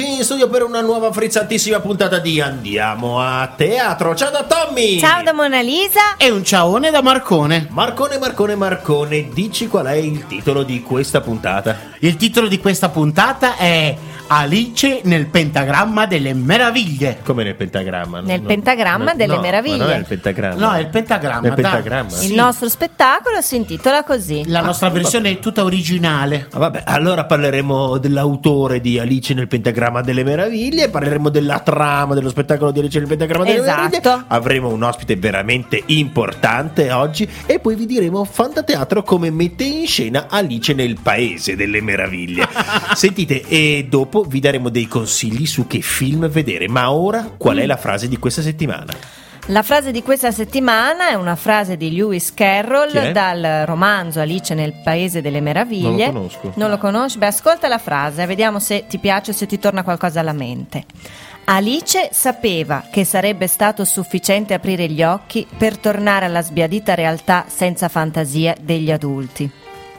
rieccoci in studio per una nuova frizzantissima puntata di Andiamo a teatro. Ciao da Tommy! Ciao da Mona Lisa. E un ciaone da Marcone. Marcone, Marcone, Marcone, dici qual è il titolo di questa puntata? Il titolo di questa puntata è Alice nel pentagramma delle meraviglie. Come nel pentagramma? Nel pentagramma delle no, meraviglie. Ma non è il pentagramma. No, è il pentagramma. Nel dai. pentagramma. Il Sì. nostro spettacolo si intitola così. La nostra versione è tutta originale. Ah, vabbè, allora parleremo dell'autore di Alice nel pentagramma delle meraviglie, parleremo della trama dello spettacolo di Alice nel pentagramma delle Esatto. meraviglie. Avremo un ospite veramente importante oggi e poi vi diremo Fantateatro come mette in scena Alice nel paese delle meraviglie. Sentite, e dopo vi daremo dei consigli su che film vedere. Ma ora qual è la frase di questa settimana? La frase di questa settimana è una frase di Lewis Carroll dal romanzo Alice nel Paese delle Meraviglie. Non lo conosco. Non lo conosci? Beh, ascolta la frase, vediamo se ti piace o se ti torna qualcosa alla mente. Alice sapeva che sarebbe stato sufficiente aprire gli occhi per tornare alla sbiadita realtà senza fantasia degli adulti.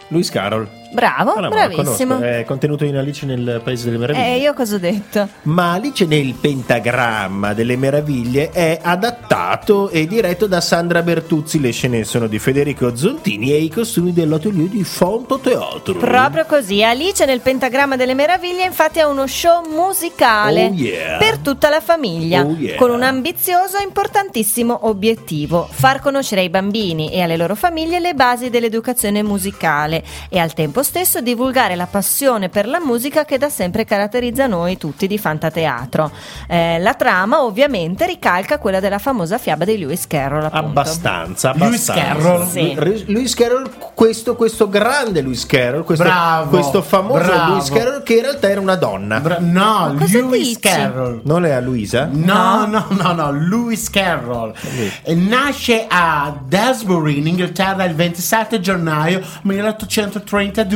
Luis Carroll. Bravo, Ah, ma lo bravissimo. È contenuto in Alice nel paese delle meraviglie. Eh, io cosa ho detto? Ma Alice nel pentagramma delle meraviglie è adattato e diretto da Sandra Bertuzzi. Le scene sono di Federico Zontini e i costumi dell'atelier di Fonto Teatro. Proprio così, Alice nel pentagramma delle meraviglie infatti è uno show musicale Oh, yeah. per tutta la famiglia, Oh, yeah. con un ambizioso e importantissimo obiettivo, far conoscere ai bambini e alle loro famiglie le basi dell'educazione musicale e al tempo stesso divulgare la passione per la musica che da sempre caratterizza noi tutti di Fantateatro. Eh, la trama ovviamente ricalca quella della famosa fiaba di Lewis Carroll. appunto. Abbastanza, Lewis abbastanza. Carroll. Sì. Lewis Carroll, questo, questo grande Lewis Carroll, questo, Bravo, questo famoso bravo. Lewis Carroll che in realtà era una donna. Bra- no, Ma Lewis dici? Carroll. non è a Luisa? No, no, no, no, Lewis Carroll Eh, nasce a Dasbury in Inghilterra il 27 gennaio 1832.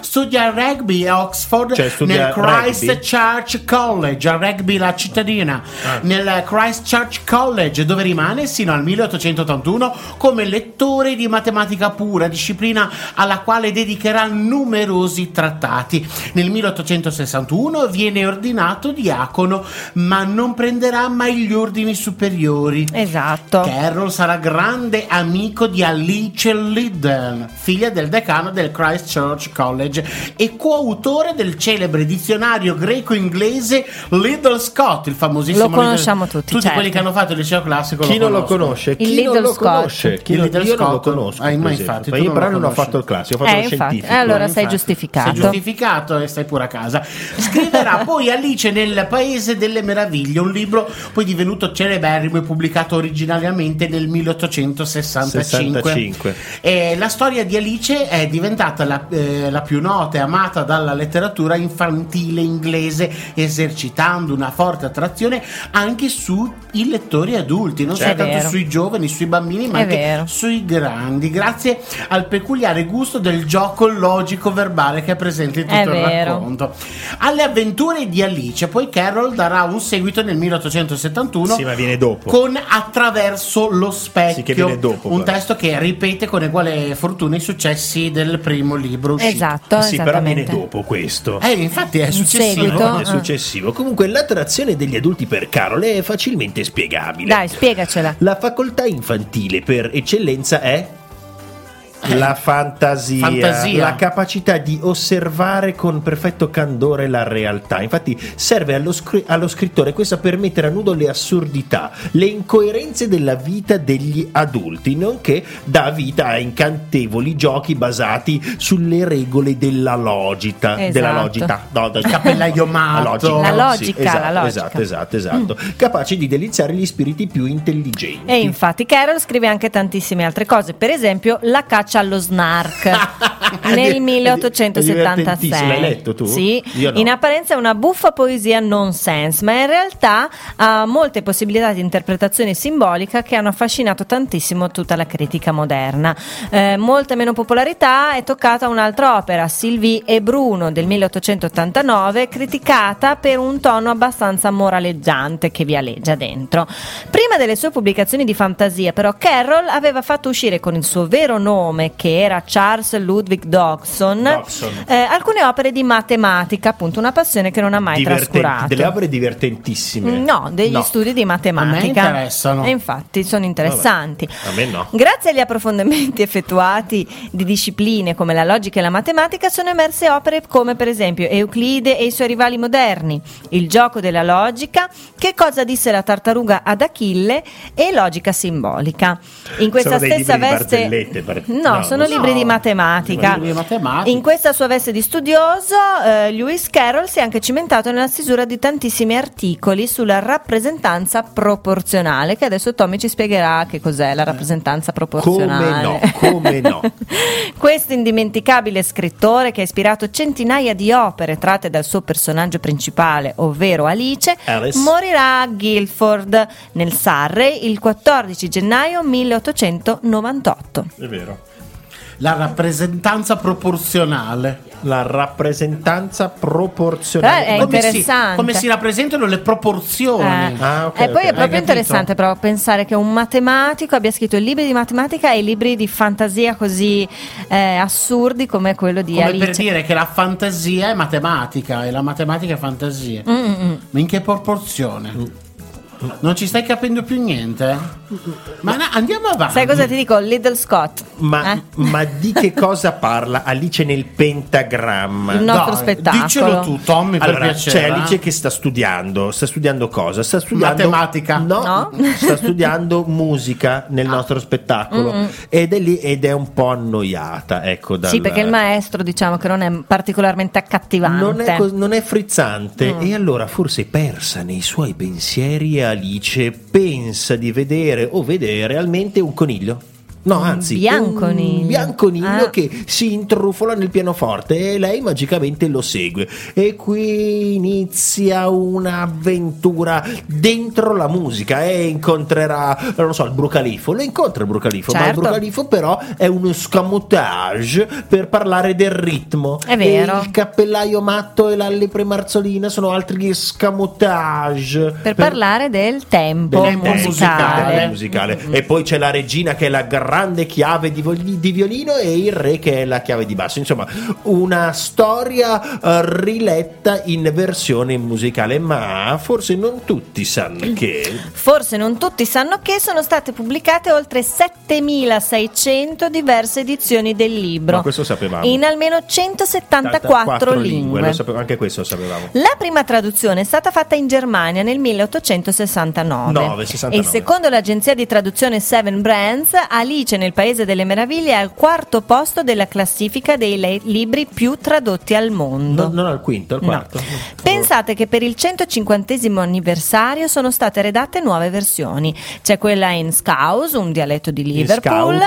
Studia rugby a Oxford Cioè, nel Christ Church College, a rugby la cittadina, Ah. nel Christ Church College dove rimane sino al 1881 come lettore di matematica pura, disciplina alla quale dedicherà numerosi trattati. Nel 1861 viene ordinato diacono, ma non prenderà mai gli ordini superiori. Esatto. Carroll sarà grande amico di Alice Liddell, figlia del decano del Christ Church College e coautore del celebre dizionario greco-inglese Liddell Scott, il famosissimo Lo conosciamo Liddell- tutti, Tutti certo. quelli che hanno fatto il liceo classico Chi non lo conosce? Il Chi non Lidl lo Scott. conosce? Chi Il non- Lidl io non lo conosco. Ah, ma infatti, io non però lo non ho fatto il classico, ho fatto Eh, lo infatti. scientifico. Eh, allora Infatti, sei giustificato. Sei giustificato e stai pure a casa. Scriverà poi Alice nel Paese delle Meraviglie, un libro poi divenuto celeberrimo e pubblicato originariamente nel 1865. 65. E la storia di Alice è diventata la, eh, la più nota e amata dalla letteratura infantile inglese, esercitando una forte attrazione anche sui lettori adulti, non Certo. È soltanto sui giovani, sui bambini, ma È anche vero. sui grandi, grazie al peculiare gusto del gioco logico verbale che è presente in tutto È il vero. racconto. Alle avventure di Alice, poi Carroll darà un seguito nel 1871 Sì, ma viene dopo. con Attraverso lo specchio, Sì, che viene dopo, un però. testo che ripete con uguale fortuna i successi del primo libro uscito. Esatto, Sì, però viene dopo questo. Eh, infatti è successivo. è successivo. Comunque l'attrazione degli adulti per Carol è facilmente spiegabile. Dai, spiegacela. La facoltà infantile per eccellenza è la fantasia, Fantasia. la capacità di osservare con perfetto candore la realtà. Infatti serve allo, scri- allo scrittore questa per mettere a nudo le assurdità, le incoerenze della vita degli adulti, nonché dà vita a incantevoli giochi basati sulle regole della logica. Esatto. Della logica, no, del Cappellaio matto. La sì, logica, esatto, la logica. Esatto, esatto, esatto. Capaci di deliziare gli spiriti più intelligenti. E infatti Carol scrive anche tantissime altre cose, per esempio La caccia allo snark nel È 1876. divertentissimo. L'hai letto tu? Sì, no. in apparenza è una buffa poesia nonsense, ma in realtà ha molte possibilità di interpretazione simbolica che hanno affascinato tantissimo tutta la critica moderna. Eh, molta meno popolarità è toccata a un'altra opera, Sylvie e Bruno del 1889, criticata per un tono abbastanza moraleggiante che vi aleggia dentro. Prima delle sue pubblicazioni di fantasia, però, Carroll aveva fatto uscire con il suo vero nome nome, che era Charles Ludwig Dodson, eh, alcune opere di matematica, appunto una passione che non ha mai Divertenti, trascurato. delle opere divertentissime. No, degli No. studi di matematica. A me interessano. E infatti sono interessanti. A me no. Grazie agli approfondimenti effettuati di discipline come la logica e la matematica sono emerse opere come per esempio Euclide e i suoi rivali moderni, Il gioco della logica, Che cosa disse la tartaruga ad Achille e Logica simbolica. In questa Sono stessa veste pare- No, no, sono libri di matematica. Libri di matematica. In questa sua veste di studioso, eh, Lewis Carroll si è anche cimentato nella stesura di tantissimi articoli sulla rappresentanza proporzionale, che adesso Tommy ci spiegherà che cos'è la rappresentanza proporzionale. no, come no. Questo indimenticabile scrittore che ha ispirato centinaia di opere tratte dal suo personaggio principale, ovvero Alice, Alice. morirà a Guildford, nel Surrey, il 14 gennaio 1898. È vero. La rappresentanza proporzionale. La rappresentanza proporzionale. Eh, è Come si- interessante. come si rappresentano le proporzioni. Eh, Ah, ok, e poi ok. è proprio interessante però pensare che un matematico abbia scritto libri di matematica e libri di fantasia così eh, assurdi come quello di Come Alice. per dire che la fantasia è matematica e la matematica è fantasia. Mm, mm, mm. Ma in che proporzione? Non ci stai capendo più niente? Ma no, andiamo avanti. Sai cosa ti dico? Little Scott. Ma, Eh? ma di che cosa parla Alice nel pentagramma? Il nostro Dai, spettacolo. Diccelo tu, Tommy, per Allora, piacere. c'è Alice eh. che sta studiando, sta studiando cosa? Sta studiando Matematica. No, No? sta studiando musica nel Ah. nostro spettacolo ed è lì ed è un po' annoiata, ecco, dal- Sì, perché il maestro diciamo che non è particolarmente accattivante. non è, non è frizzante Mm. e allora forse persa nei suoi pensieri Alice pensa di vedere o vede realmente un coniglio. No, anzi, bianconiglio. un bianconiglio Ah. che si intrufola nel pianoforte e lei magicamente lo segue. E qui inizia un'avventura dentro la musica e incontrerà, non so, il Brucalifo. Lo incontra il Brucalifo, ma il Certo. Brucalifo però è uno scamotage per parlare del ritmo. È vero. E il cappellaio matto e la lepre marzolina sono altri scamotage Per parlare del tempo del musicale. del musicale. E poi c'è la regina che è la grande chiave di, di violino e il re che è la chiave di basso. Insomma, una storia eh, riletta in versione musicale, ma forse non tutti sanno che Forse non tutti sanno che sono state pubblicate oltre 7600 diverse edizioni del libro. Ma questo sapevamo. In almeno 174 lingue. Lo sapevo- anche questo lo sapevamo. La prima traduzione è stata fatta in Germania nel 1869 Nove, 69. e secondo l'agenzia di traduzione Seven Brands, Alice nel Paese delle Meraviglie è al quarto posto della classifica dei le- libri più tradotti al mondo. Non, non al quinto, al No. quarto. Pensate che per il 150 anniversario sono state redatte nuove versioni. C'è quella in Scouse, un dialetto di Liverpool,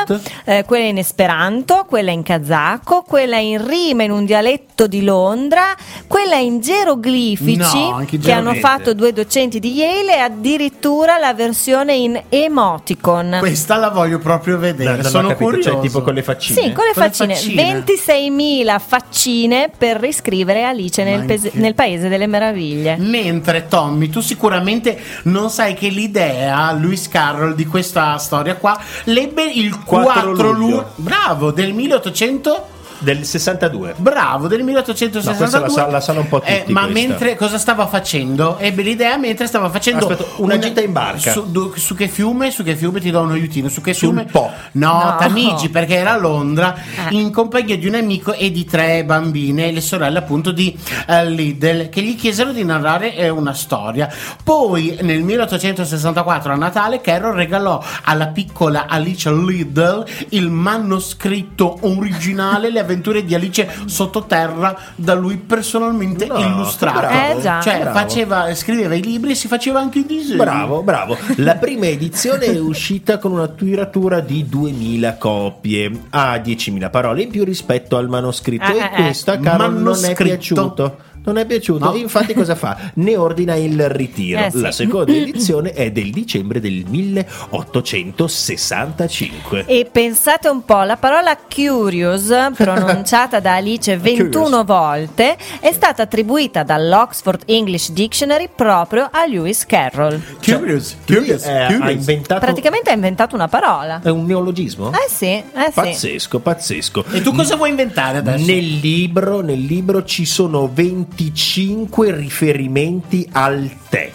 eh, quella in Esperanto, quella in kazako, quella in rima in un dialetto di Londra, quella in geroglifici No, che hanno fatto due docenti di Yale e addirittura la versione in emoticon. Questa la voglio proprio vedere. Ho Sono capito, curioso. cioè tipo con le faccine. Sì, con le Con le faccine, faccine. 26.000 faccine per riscrivere Alice nel, che- nel Paese delle Meraviglie. Mentre Tommy, tu sicuramente non sai che l'idea, Lewis Carroll, di questa storia qua, lebbe il 4, 4 luglio. luglio. Bravo, del 1800. Del 62. Bravo, del 1862. No, questa la sa- la sanno un po' tutti Eh, ma questa. mentre cosa stava facendo? Ebbe l'idea mentre stava facendo Aspetta, una gita in barca. Su, du- su che fiume? Su che fiume ti do un aiutino? Su che Sul fiume? Po. No, No. Tamigi, perché era a Londra Eh. in compagnia di un amico e di tre bambine, le sorelle appunto di eh, Liddell, che gli chiesero di narrare eh, una storia. Poi nel 1864 a Natale Carroll regalò alla piccola Alice Liddell il manoscritto originale Le avventure di Alice sottoterra da lui personalmente No, illustrato. bravo, Eh, già. Cioè faceva, scriveva i libri e si faceva anche i disegni. Bravo, bravo. La prima edizione è uscita con una tiratura di 2000 copie, a 10.000 parole in più rispetto al manoscritto. Eh, e eh, eh. questa, caro, non è piaciuto. Non è piaciuto? No. Infatti cosa fa? Ne ordina il ritiro. Eh, sì. La seconda edizione è del dicembre del 1865. E pensate un po', la parola curious, pronunciata da Alice 21 Curious. volte, è stata attribuita dall'Oxford English Dictionary proprio a Lewis Carroll. Curious, Lui, curious, eh, ha curious. inventato Praticamente ha inventato una parola. è un neologismo? Eh sì, eh sì. Pazzesco, pazzesco. E tu cosa vuoi inventare adesso? Nel libro, nel libro ci sono 25 riferimenti al tè.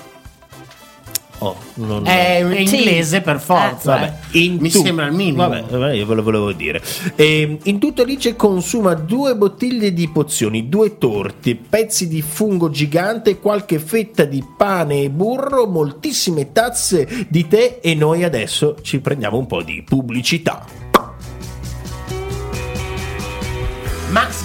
Oh, non È in Sì. inglese per forza. Vabbè, eh. in Mi tu- sembra il minimo. Vabbè, vabbè, io ve lo volevo dire. Ehm, in tutto Alice consuma due bottiglie di pozioni, due torte, pezzi di fungo gigante, qualche fetta di pane e burro, moltissime tazze di tè e noi adesso ci prendiamo un po' di pubblicità.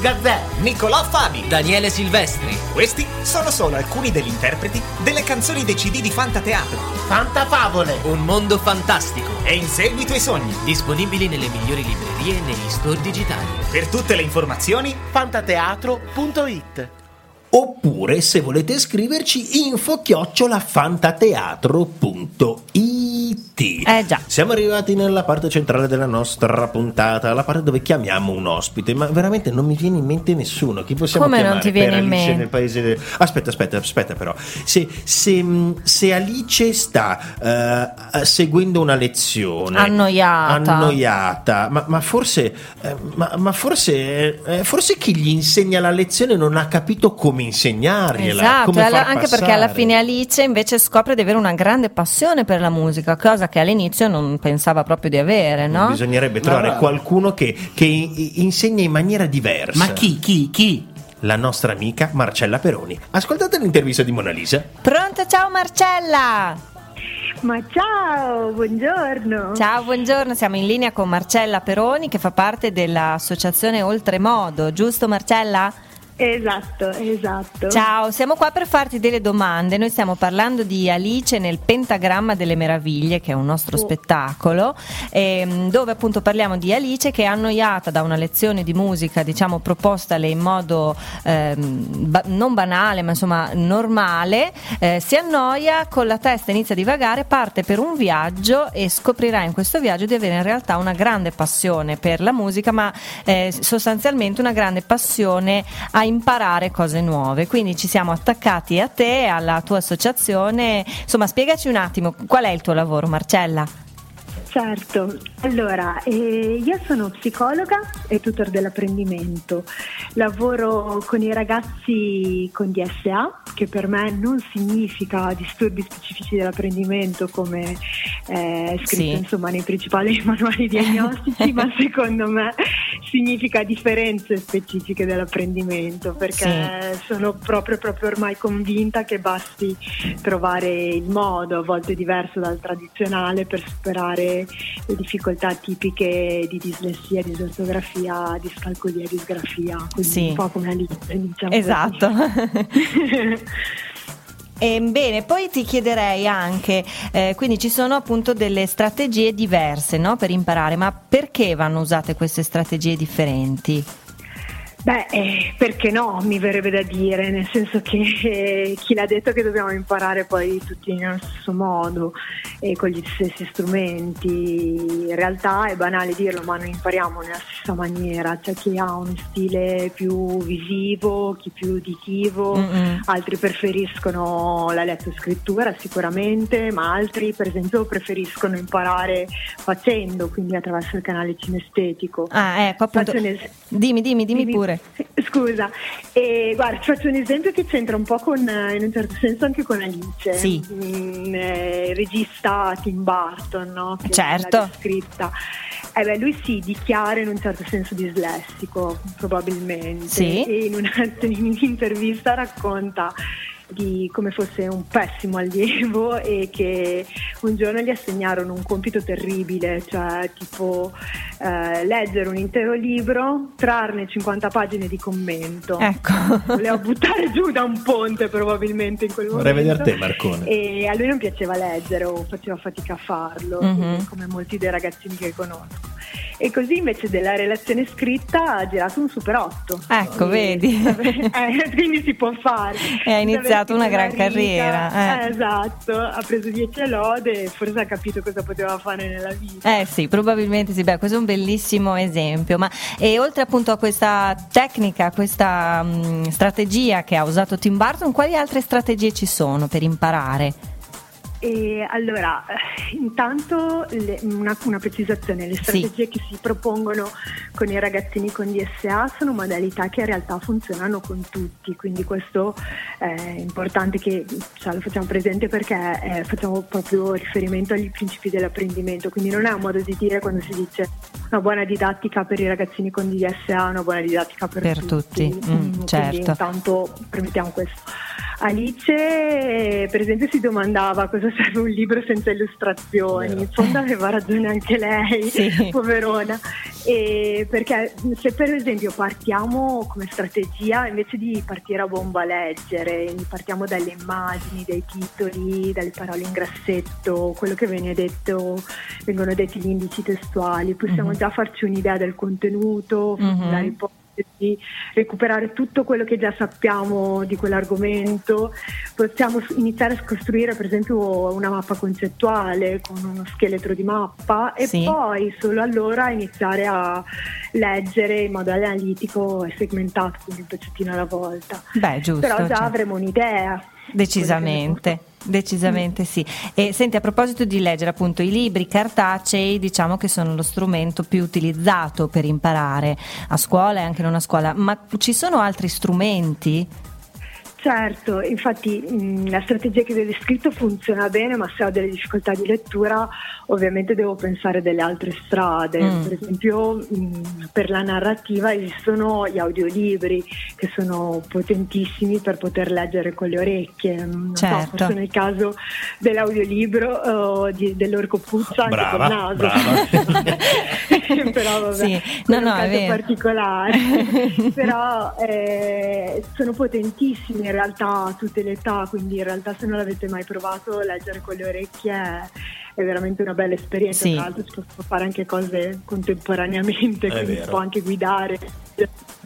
Gazzè. Nicolò Fabi, Daniele Silvestri. Questi sono solo alcuni degli interpreti delle canzoni dei CD di Fantateatro. Fantafavole. Un mondo fantastico. E insegui i tuoi sogni. Disponibili nelle migliori librerie e negli store digitali. Per tutte le informazioni, Fantateatro.it Oppure se volete scriverci info chiocciola fantateatro.it Eh già. Siamo arrivati nella parte centrale della nostra puntata, la parte dove chiamiamo un ospite, ma veramente non mi viene in mente nessuno. Chi possiamo Come non chiamare ti viene in Alice mente? nel paese de- Aspetta, aspetta, aspetta però. Se, se, mh, se Alice sta eh, seguendo una lezione Annoiata. annoiata, ma, ma forse, eh, ma, ma forse, eh, forse chi gli insegna la lezione non ha capito come insegnargliela. Esatto, come alla- anche perché alla fine Alice invece scopre di avere una grande passione per la musica, cosa che all'inizio non pensava proprio di avere, no? Bisognerebbe trovare bravo. qualcuno che, che insegna in maniera diversa. Ma chi, chi, chi? La nostra amica Marcella Peroni. Ascoltate l'intervista di Mona Lisa. Pronto, ciao Marcella! Ma ciao, buongiorno. Ciao, buongiorno, siamo in linea con Marcella Peroni che fa parte dell'associazione Oltremodo, giusto Marcella? Esatto, esatto. Ciao, siamo qua per farti delle domande. Noi stiamo parlando di Alice nel Pentagramma delle Meraviglie, che è un nostro Oh. spettacolo, ehm, dove appunto parliamo di Alice che è annoiata da una lezione di musica, diciamo propostale in modo ehm, ba- non banale, ma insomma normale. eh, si annoia, con la testa inizia a divagare, parte per un viaggio e scoprirà in questo viaggio di avere in realtà una grande passione per la musica, ma eh, sostanzialmente una grande passione a imparare cose nuove. Quindi ci siamo attaccati a te, alla tua associazione. Insomma, spiegaci un attimo qual è il tuo lavoro, Marcella. Certo, allora eh, io sono psicologa e tutor dell'apprendimento, lavoro con i ragazzi con DSA, che per me non significa disturbi specifici dell'apprendimento come eh, è scritto Sì. insomma nei principali manuali diagnostici, ma secondo me significa differenze specifiche dell'apprendimento, perché sono proprio, proprio ormai convinta che basti trovare il modo, a volte diverso dal tradizionale, per superare le difficoltà tipiche di dislessia, disortografia, discalcolia, disgrafia, quindi Sì. un po' come Alice. diciamo Esatto. così. E, bene, poi ti chiederei anche, eh, quindi ci sono appunto delle strategie diverse no, per imparare, ma perché vanno usate queste strategie differenti? Beh, eh, perché no, mi verrebbe da dire, nel senso che eh, chi l'ha detto che dobbiamo imparare poi tutti nello stesso modo e con gli stessi strumenti. In realtà è banale dirlo, ma non impariamo nella stessa maniera. C'è chi ha uno stile più visivo, chi più uditivo, Mm-mm. altri preferiscono la lettoscrittura sicuramente, ma altri per esempio preferiscono imparare facendo, quindi attraverso il canale cinestetico. Ah, ecco, appunto. Faccio un es- Dimmi, dimmi, dimmi Dimmi- pure. Scusa, e guarda, ti faccio un esempio che c'entra un po' con, eh, in un certo senso anche con Alice, Sì. Mm, eh, regista Tim Burton, no? Che Certo. l'ha descritta. Eh beh, lui si dichiara in un certo senso dislessico, probabilmente, Sì. e in un'intervista racconta di come fosse un pessimo allievo e che un giorno gli assegnarono un compito terribile, cioè tipo eh, leggere un intero libro, trarne 50 pagine di commento. Ecco. Voleva buttare giù da un ponte probabilmente in quel Vorrei momento. vedere te, Marcone. E a lui non piaceva leggere o faceva fatica a farlo, Mhm. come molti dei ragazzini che conosco. E così invece della relazione scritta ha girato un super 8. Ecco, e, vedi. Eh, quindi si può fare. E ha iniziato una gran carriera. Eh. Eh, esatto, ha preso 10 lode e forse ha capito cosa poteva fare nella vita. Eh sì, probabilmente sì, beh, questo è un bellissimo esempio, ma e oltre appunto a questa tecnica, a questa mh, strategia che ha usato Tim Burton, quali altre strategie ci sono per imparare? E allora, eh, intanto le- una, una precisazione, le strategie che si propongono con i ragazzini con DSA sono modalità che in realtà funzionano con tutti, quindi questo è importante che cioè, lo facciamo presente perché eh, facciamo proprio riferimento agli principi dell'apprendimento, quindi non è un modo di dire quando si dice una buona didattica per i ragazzini con DSA, una buona didattica per, Per tutti, mm, quindi certo. intanto premettiamo questo. Alice, eh, per esempio, si domandava cosa serve un libro senza illustrazioni. In fondo aveva ragione anche lei, Sì. poverona. E perché se per esempio partiamo come strategia, invece di partire a bomba a leggere, partiamo dalle immagini, dai titoli, dalle parole in grassetto, quello che viene detto, vengono detti gli indici testuali, possiamo Mhm. già farci un'idea del contenuto, Mhm. formulare ipotesi, recuperare tutto quello che già sappiamo di quell'argomento, possiamo iniziare a costruire per esempio una mappa concettuale con uno scheletro di mappa e Sì. poi solo allora iniziare a leggere in modo analitico e segmentato, quindi un pezzettino alla volta. Beh, giusto. Però già cioè, avremo un'idea. Decisamente. Decisamente sì. E senti, a proposito di leggere, appunto, i libri cartacei diciamo che sono lo strumento più utilizzato per imparare a scuola e anche non a scuola, ma ci sono altri strumenti? Certo, infatti mh, la strategia che vi ho descritto funziona bene, ma se ho delle difficoltà di lettura ovviamente devo pensare delle altre strade. Mm. Per esempio mh, per la narrativa esistono gli audiolibri che sono potentissimi per poter leggere con le orecchie. Non so, Certo. forse nel caso dell'audiolibro o di, dell'orco puzza anche Brava, col naso. Però vabbè, Sì, no, no, è è un caso vero. particolare. Però eh, sono potentissimi in realtà a tutte le età, quindi in realtà se non l'avete mai provato leggere con le orecchie è, è veramente una bella esperienza. Sì. Tra l'altro si possono fare anche cose contemporaneamente, È quindi si vero. può anche guidare.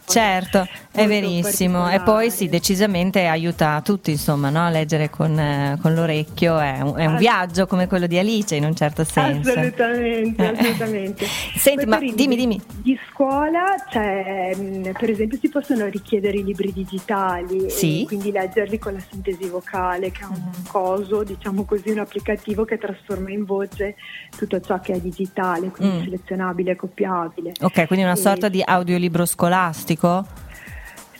Certo, è verissimo. E poi sì, decisamente aiuta tutti, insomma, no? leggere con, eh, con l'orecchio è un, è un viaggio come quello di Alice in un certo senso. Assolutamente, Eh. assolutamente. Senti, Poi ma per dimmi, dimmi. Di scuola, cioè, mh, per esempio, si possono richiedere i libri digitali, Sì. e quindi leggerli con la sintesi vocale, che è un coso, diciamo così, un applicativo che trasforma in voce tutto ciò che è digitale, quindi Mm. selezionabile e copiabile. Ok, quindi una E- sorta di audiolibro scolastico? 이거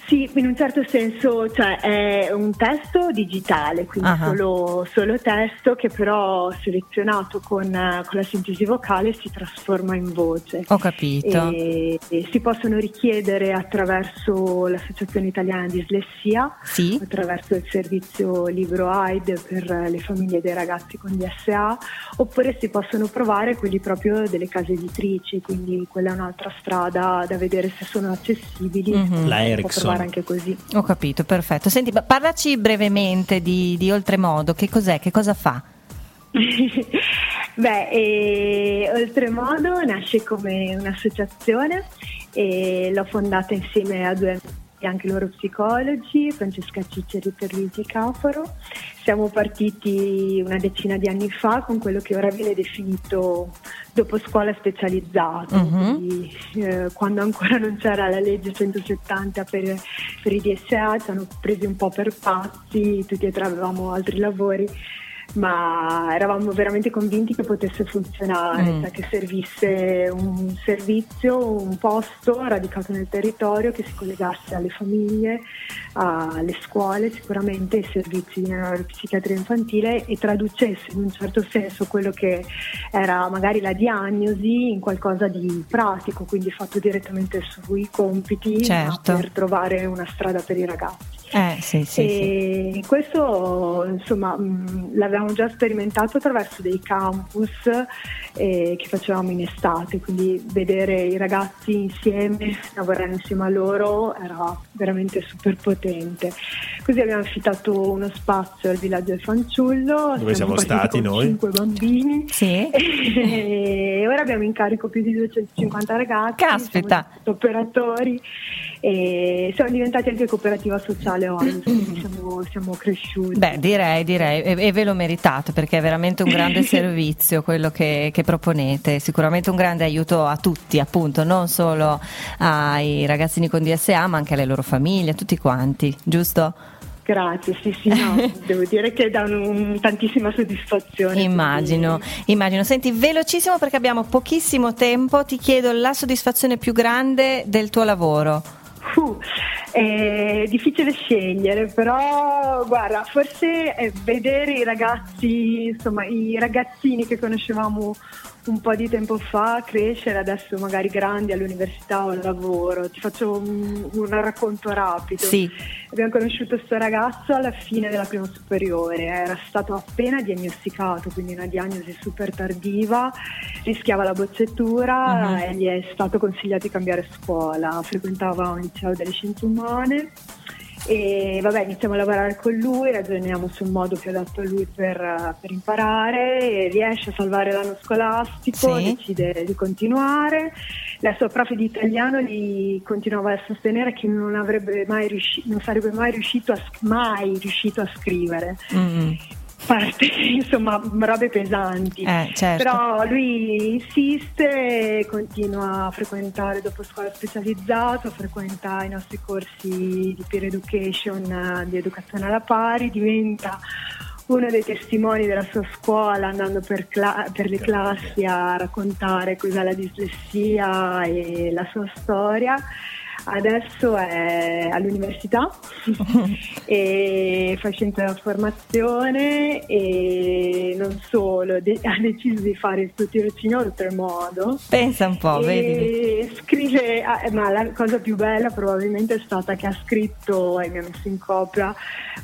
Sì, in un certo senso cioè, è un testo digitale, quindi Ah. solo, solo testo che però selezionato con, con la sintesi vocale si trasforma in voce. Ho capito. E, e si possono richiedere attraverso l'Associazione Italiana di Dislessia, Sì? attraverso il servizio Libro AID per le famiglie dei ragazzi con DSA, oppure si possono provare quelli proprio delle case editrici, quindi quella è un'altra strada da vedere se sono accessibili. Mhm. La Ericsson. Provare anche così. Ho capito, perfetto. Senti, parlaci brevemente di, di Oltremodo, che cos'è, che cosa fa? Beh, e, Oltremodo nasce come un'associazione e l'ho fondata insieme a due amici, anche loro psicologi, Francesca Ciceri per Luigi Cafaro. Siamo partiti una decina di anni fa con quello che ora viene definito dopo scuola specializzato, Mhm. quindi eh, quando ancora non c'era la legge 170 per, per i DSA ci hanno presi un po' per pazzi, tutti e tre avevamo altri lavori ma eravamo veramente convinti che potesse funzionare, Mm. cioè che servisse un servizio, un posto radicato nel territorio che si collegasse alle famiglie, alle scuole, sicuramente ai servizi di neuropsichiatria infantile e traducesse in un certo senso quello che era magari la diagnosi in qualcosa di pratico, quindi fatto direttamente sui compiti, Certo. per trovare una strada per i ragazzi. Eh, sì, sì, sì. E questo insomma mh, l'avevamo già sperimentato attraverso dei campus eh, che facevamo in estate, quindi vedere i ragazzi insieme, lavorare insieme a loro era veramente super potente. Così abbiamo affittato uno spazio al villaggio del fanciullo, Dove siamo partiti stati con noi? Cinque bambini Sì? e e ora abbiamo in carico più di 250 ragazzi, Caspita. siamo operatori e siamo diventati anche cooperativa sociale oggi, quindi siamo, siamo cresciuti. Beh, direi, direi, e, e ve lo meritate perché è veramente un grande servizio quello che, che proponete, sicuramente un grande aiuto a tutti, appunto, non solo ai ragazzini con DSA, ma anche alle loro famiglie, a tutti quanti, giusto? Grazie, sì, sì, no, devo dire che dà un- tantissima soddisfazione. Immagino, immagino. Senti, velocissimo perché abbiamo pochissimo tempo, ti chiedo la soddisfazione più grande del tuo lavoro. Uh, è difficile scegliere, però guarda, forse è vedere i ragazzi, insomma, i ragazzini che conoscevamo un po' di tempo fa crescere, adesso magari grandi all'università o al lavoro. Ti faccio un, un racconto rapido. Sì. Abbiamo conosciuto questo ragazzo alla fine della prima superiore, era stato appena diagnosticato, quindi una diagnosi super tardiva, rischiava la bocciatura Mhm. e gli è stato consigliato di cambiare scuola, frequentava un liceo delle scienze umane e vabbè iniziamo a lavorare con lui, ragioniamo sul modo più adatto a lui per, per imparare, riesce a salvare l'anno scolastico, Sì. decide di continuare. La sua prof di italiano gli continuava a sostenere che non, avrebbe mai riusci- non sarebbe mai riuscito a, mai riuscito a scrivere. Mm, Parte, insomma, robe pesanti. Eh, certo. Però lui insiste, continua a frequentare dopo scuola specializzato, frequenta i nostri corsi di peer education, eh, di educazione alla pari, diventa uno dei testimoni della sua scuola andando per, cla- per le classi a raccontare cos'è la dislessia e la sua storia. Adesso è all'università e fa scienza della formazione e non solo, de- ha deciso di fare il suo tirocinio oltremodo. Pensa un po', vedi? E scrive, ah, eh, ma la cosa più bella probabilmente è stata che ha scritto e mi ha messo in copia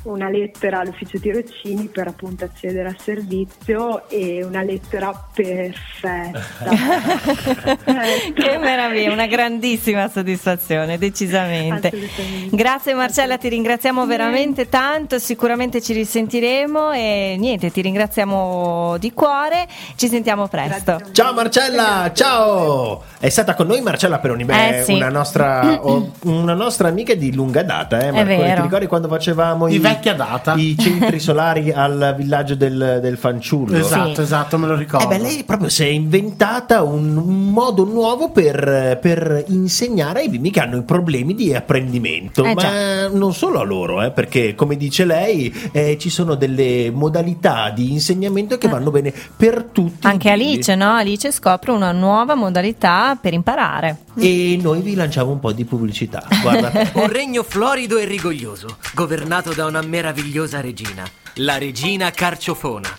una lettera all'ufficio tirocini per appunto accedere al servizio e una lettera perfetta. che meraviglia, una grandissima soddisfazione, decisamente. Assolutamente. Grazie Marcella, ti ringraziamo veramente tanto, sicuramente ci risentiremo e niente, ti ringraziamo di cuore, ci sentiamo presto. Grazie. Ciao Marcella, ciao! È stata con noi Marcella Peroni, beh, Eh, sì. una, nostra, una nostra amica di lunga data, eh, Marco? vero. Ti ricordi quando facevamo Di i, vecchia data. i centri solari al villaggio del, del fanciullo? Esatto, Sì. esatto, me lo ricordo. Eh beh, lei proprio si è inventata un, un modo nuovo per, per insegnare ai bimbi che hanno i problemi di apprendimento, Eh, ma non solo a loro, eh, perché come dice lei eh, ci sono delle modalità di insegnamento che vanno bene per tutti. Anche. Alice, no? Alice scopre una nuova modalità per imparare. E noi vi lanciamo un po' di pubblicità. Un regno florido e rigoglioso, governato da una meravigliosa regina, la regina Carciofona.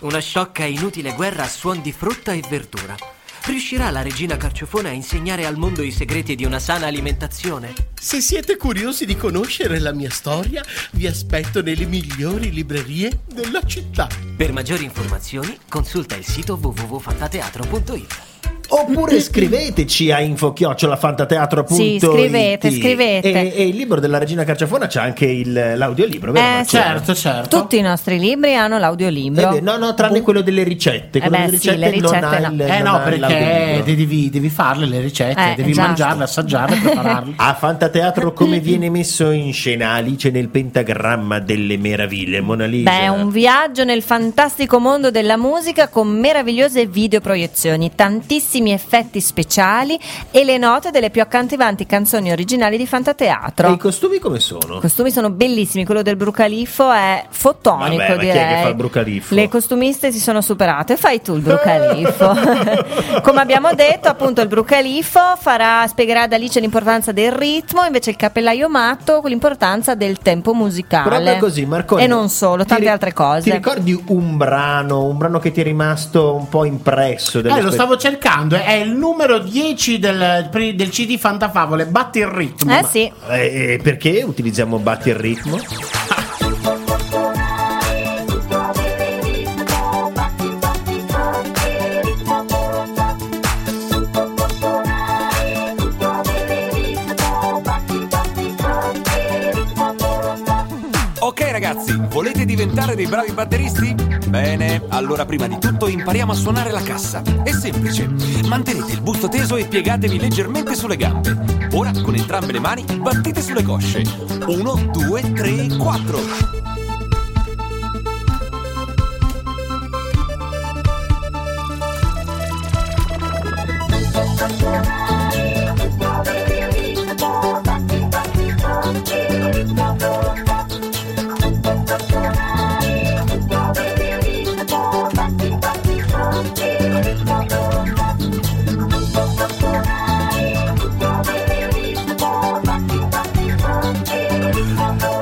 Una sciocca e inutile guerra a suon di frutta e verdura. Riuscirà la regina Carciofona a insegnare al mondo i segreti di una sana alimentazione? Se siete curiosi di conoscere la mia storia, vi aspetto nelle migliori librerie della città. Per maggiori informazioni, consulta il sito www.fantateatro.it. Oppure scriveteci a infochiocciolafantateatro.it Sì, scrivete, scrivete. E, e il libro della regina Carciafona c'è anche il- l'audiolibro, vero? Eh, Marcello? Certo, certo. Tutti i nostri libri hanno Eh l'audiolibro. beh, no, no, tranne quello delle ricette. Quello beh, delle sì, le ricette non ricette ha no. il- Eh non no, ha perché l'audiolibro. devi, devi farle le ricette, Eh, devi esatto. mangiarle, assaggiarle, prepararle. A Fantateatro come viene messo in scena Alice nel pentagramma delle meraviglie, Mona Lisa? Beh, un viaggio nel fantastico mondo della musica con meravigliose videoproiezioni, tantissimi effetti speciali e le note delle più accattivanti canzoni originali di E Fantateatro. i costumi come sono? I costumi sono bellissimi, quello del Brucaliffo è fotonico Vabbè, ma chi è direi. che fa il Brucaliffo? Le costumiste si sono superate, fai tu il Brucaliffo. Come abbiamo detto, appunto il Brucaliffo farà, spiegherà ad Alice l'importanza del ritmo, invece il cappellaio matto l'importanza del tempo musicale. Proprio così, Marconi. E non solo, tante ri- altre cose. Ti ricordi un brano, un brano che ti è rimasto un po' impresso? Eh, lo stavo cercando, è il numero 10 del, del CD Fantafavole, batti il ritmo. Eh sì, Eh, perché utilizziamo Batti il ritmo? Ok ragazzi, volete diventare dei bravi batteristi? Bene, allora prima di tutto impariamo a suonare la cassa. È semplice. Mantenete il busto teso e piegatevi leggermente sulle gambe. Ora, con entrambe le mani, battete sulle cosce. Uno, due, tre, quattro.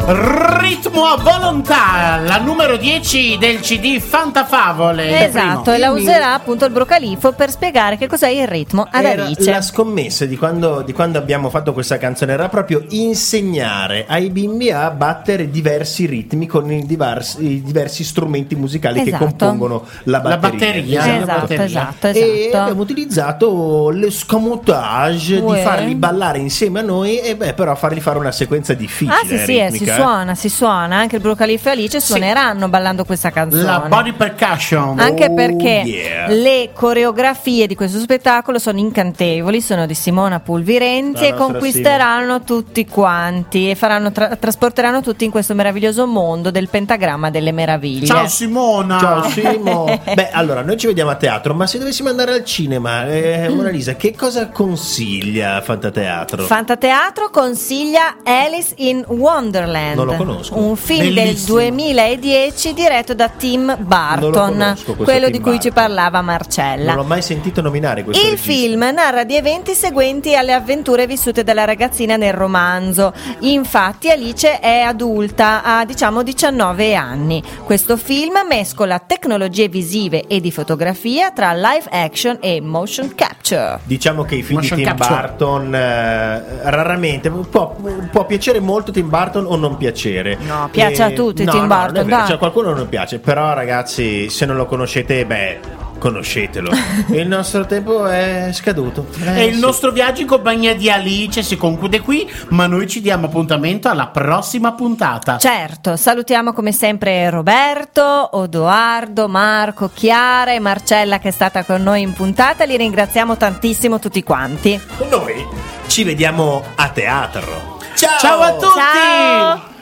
Rrrr! Ritmo a volontà, la numero 10 del CD Fantafavole. Esatto, e la userà appunto il Brocalifo per spiegare che cos'è il ritmo ad Era Alice. la scommessa di quando, di quando abbiamo fatto questa canzone era proprio insegnare ai bimbi a battere diversi ritmi con i diversi, i diversi strumenti musicali che Esatto. compongono la La batteria. batteria. Esatto, batteria. esatto, E esatto. abbiamo utilizzato l'escamotage Uè. di farli ballare insieme a noi e beh, però farli fare una sequenza difficile. Ah sì sì, eh, si eh. suona, si suona, anche il Brocalifo e Alice suoneranno ballando questa canzone. La body percussion. Anche Oh, perché yeah. le coreografie di questo spettacolo sono incantevoli, sono di Simona Pulvirenti e conquisteranno tutti quanti e faranno tra- trasporteranno tutti in questo meraviglioso mondo del pentagramma delle meraviglie. Ciao Simona. Ciao Simo. Beh, allora noi ci vediamo a teatro, ma se dovessimo andare al cinema, eh, Mona Lisa, che cosa consiglia Fantateatro? Fantateatro consiglia Alice in Wonderland. Non lo conosco. Un film Bellissimo. del 2010 diretto da Tim Burton, quello Tim di cui ci Burton. parlava Marcella. Non l'ho mai sentito nominare questo Il regista. film narra di eventi seguenti alle avventure vissute dalla ragazzina nel romanzo. Infatti Alice è adulta, ha diciamo 19 anni. Questo film mescola tecnologie visive e di fotografia tra live action e motion capture. Diciamo che i film Motion di Tim capture. Burton eh, raramente può, può piacere molto Tim Burton o non piacere. No, piace a tutti no, Tim no, Burton, dai. cioè, a qualcuno non piace, però ragazzi, se non lo conoscete, beh, conoscetelo. il nostro tempo è scaduto. Eh, E il sì. nostro viaggio in compagnia di Alice si conclude qui, ma noi ci diamo appuntamento alla prossima puntata. Certo, salutiamo come sempre Roberto, Odoardo, Marco, Chiara e Marcella che è stata con noi in puntata. Li ringraziamo tantissimo tutti quanti. Noi ci vediamo a teatro. Ciao! Ciao a tutti! Ciao!